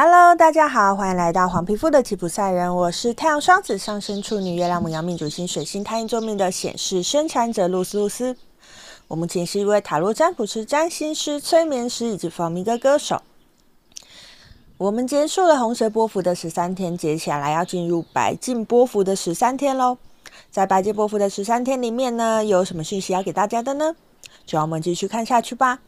Hello，大家好，欢迎来到黄皮肤的吉普赛人。我是太阳双子上升处女、月亮母羊命主星水星太阴坐命的显示生产者露丝露丝。我目前是一位塔罗占卜师、占星师、催眠师以及佛迷歌歌手。我们结束了红蛇波幅的十三天，接下来要进入白镜波幅的十三天喽。在白金波幅的十三天里面呢，有什么讯息要给大家的呢？就让我们继续看下去吧。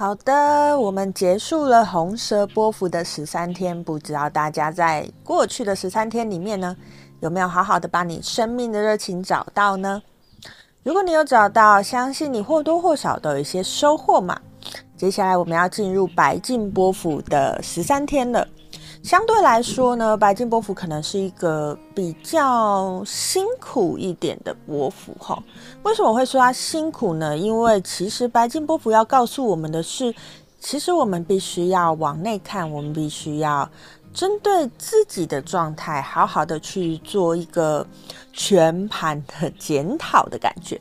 好的，我们结束了红蛇波幅的十三天，不知道大家在过去的十三天里面呢，有没有好好的把你生命的热情找到呢？如果你有找到，相信你或多或少都有一些收获嘛。接下来我们要进入白镜波幅的十三天了。相对来说呢，白金波幅可能是一个比较辛苦一点的波符哈。为什么会说它辛苦呢？因为其实白金波幅要告诉我们的是，其实我们必须要往内看，我们必须要针对自己的状态，好好的去做一个全盘的检讨的感觉。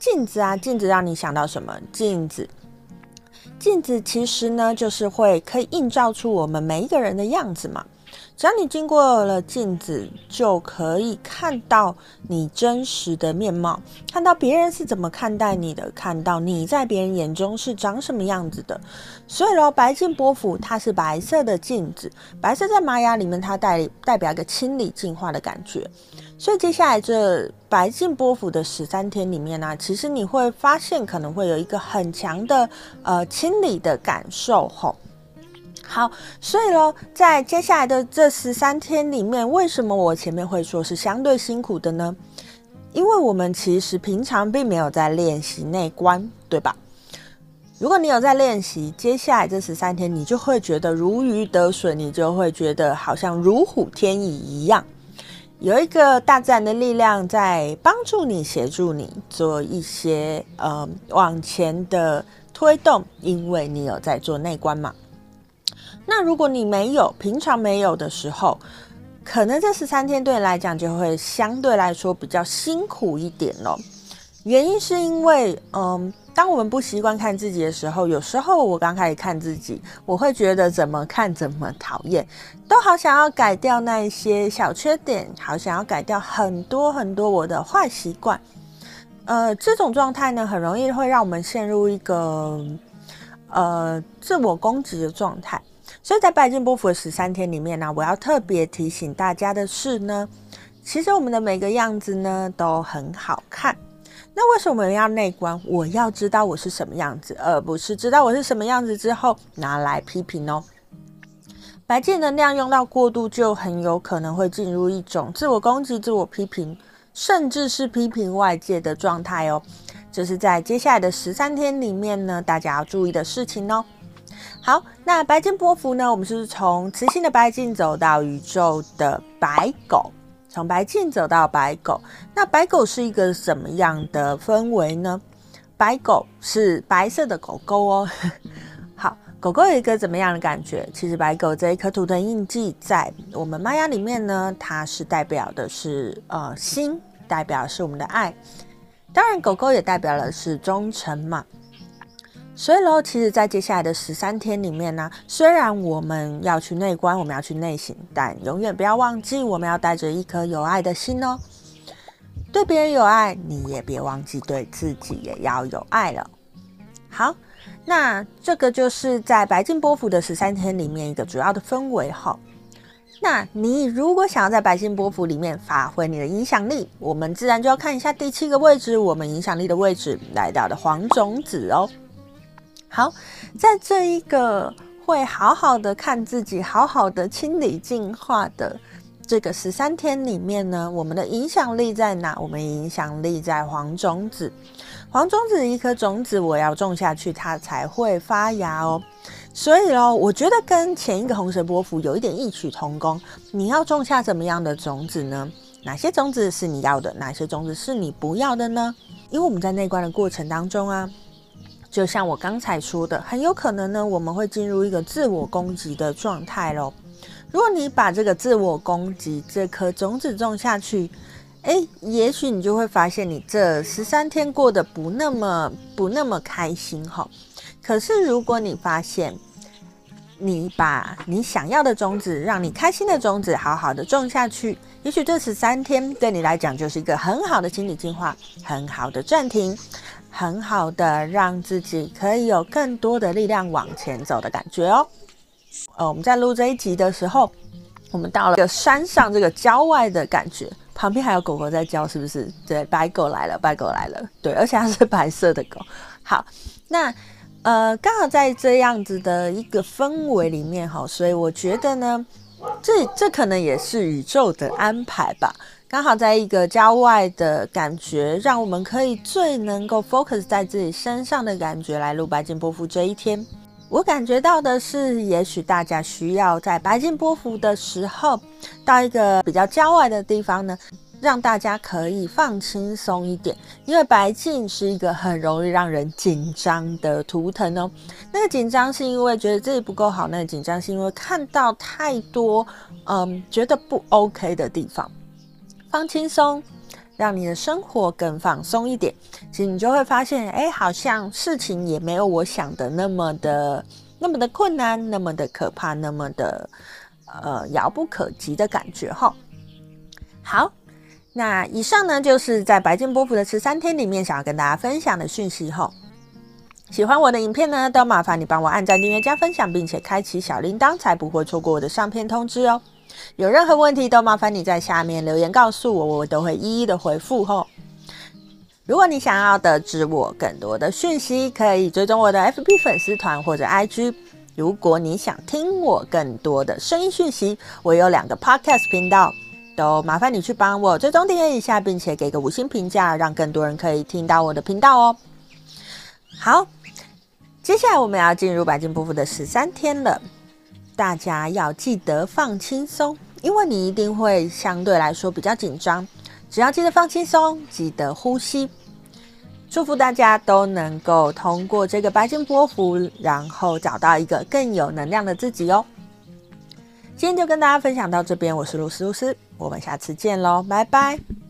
镜子啊，镜子让你想到什么？镜子。镜子其实呢，就是会可以映照出我们每一个人的样子嘛。只要你经过了镜子，就可以看到你真实的面貌，看到别人是怎么看待你的，看到你在别人眼中是长什么样子的。所以咯，白镜波符它是白色的镜子，白色在玛雅里面它代代表一个清理净化的感觉。所以接下来这白净波符的十三天里面呢、其实你会发现可能会有一个很强的呃清理的感受吼。好，所以咯，在接下来的这十三天里面，为什么我前面会说是相对辛苦的呢？因为我们其实平常并没有在练习内观，对吧？如果你有在练习，接下来这十三天你就会觉得如鱼得水，你就会觉得好像如虎添翼一样。有一个大自然的力量在帮助你、协助你做一些呃往前的推动，因为你有在做内观嘛。那如果你没有，平常没有的时候，可能这十三天对你来讲就会相对来说比较辛苦一点咯。原因是因为，嗯。当我们不习惯看自己的时候，有时候我刚开始看自己，我会觉得怎么看怎么讨厌，都好想要改掉那一些小缺点，好想要改掉很多很多我的坏习惯。呃，这种状态呢，很容易会让我们陷入一个呃自我攻击的状态。所以在拜金波佛的十三天里面呢，我要特别提醒大家的是呢，其实我们的每个样子呢都很好看。那为什么要内观？我要知道我是什么样子，而不是知道我是什么样子之后拿来批评哦。白镜能量用到过度，就很有可能会进入一种自我攻击、自我批评，甚至是批评外界的状态哦。这是在接下来的十三天里面呢，大家要注意的事情哦。好，那白金波幅呢，我们是从磁性的白金走到宇宙的白狗。从白镜走到白狗，那白狗是一个什么样的氛围呢？白狗是白色的狗狗哦。好，狗狗有一个怎么样的感觉？其实白狗这一颗图腾印记在我们玛雅里面呢，它是代表的是呃心，代表是我们的爱。当然，狗狗也代表的是忠诚嘛。所以喽，其实，在接下来的十三天里面呢，虽然我们要去内观，我们要去内省，但永远不要忘记，我们要带着一颗有爱的心哦。对别人有爱，你也别忘记对自己也要有爱了。好，那这个就是在白金波符的十三天里面一个主要的氛围哈。那你如果想要在白金波符里面发挥你的影响力，我们自然就要看一下第七个位置，我们影响力的位置来到的黄种子哦。好，在这一个会好好的看自己、好好的清理净化的这个十三天里面呢，我们的影响力在哪？我们影响力在黄种子。黄种子一颗种子，我要种下去，它才会发芽哦。所以哦，我觉得跟前一个红蛇波幅有一点异曲同工。你要种下怎么样的种子呢？哪些种子是你要的？哪些种子是你不要的呢？因为我们在内观的过程当中啊。就像我刚才说的，很有可能呢，我们会进入一个自我攻击的状态咯。如果你把这个自我攻击这颗种子种下去，诶，也许你就会发现你这十三天过得不那么不那么开心哈。可是如果你发现，你把你想要的种子，让你开心的种子，好好的种下去，也许这十三天对你来讲就是一个很好的心理净化，很好的暂停，很好的让自己可以有更多的力量往前走的感觉哦。呃，我们在录这一集的时候，我们到了一个山上，这个郊外的感觉，旁边还有狗狗在叫，是不是？对，白狗来了，白狗来了，对，而且它是白色的狗。好，那。呃，刚好在这样子的一个氛围里面哈，所以我觉得呢，这这可能也是宇宙的安排吧。刚好在一个郊外的感觉，让我们可以最能够 focus 在自己身上的感觉来录白金波幅这一天。我感觉到的是，也许大家需要在白金波幅的时候，到一个比较郊外的地方呢。让大家可以放轻松一点，因为白镜是一个很容易让人紧张的图腾哦。那个紧张是因为觉得自己不够好，那个紧张是因为看到太多，嗯，觉得不 OK 的地方。放轻松，让你的生活更放松一点，其实你就会发现，哎，好像事情也没有我想的那么的那么的困难，那么的可怕，那么的呃遥不可及的感觉哈。好。那以上呢，就是在白金波普的十三天里面，想要跟大家分享的讯息吼。喜欢我的影片呢，都麻烦你帮我按赞、订阅、加分享，并且开启小铃铛，才不会错过我的上片通知哦。有任何问题，都麻烦你在下面留言告诉我，我都会一一的回复吼。如果你想要得知我更多的讯息，可以追踪我的 FB 粉丝团或者 IG。如果你想听我更多的声音讯息，我有两个 Podcast 频道。都麻烦你去帮我追踪订阅一下，并且给个五星评价，让更多人可以听到我的频道哦。好，接下来我们要进入白金波符的十三天了，大家要记得放轻松，因为你一定会相对来说比较紧张，只要记得放轻松，记得呼吸。祝福大家都能够通过这个白金波幅，然后找到一个更有能量的自己哦。今天就跟大家分享到这边，我是露丝露丝，我们下次见喽，拜拜。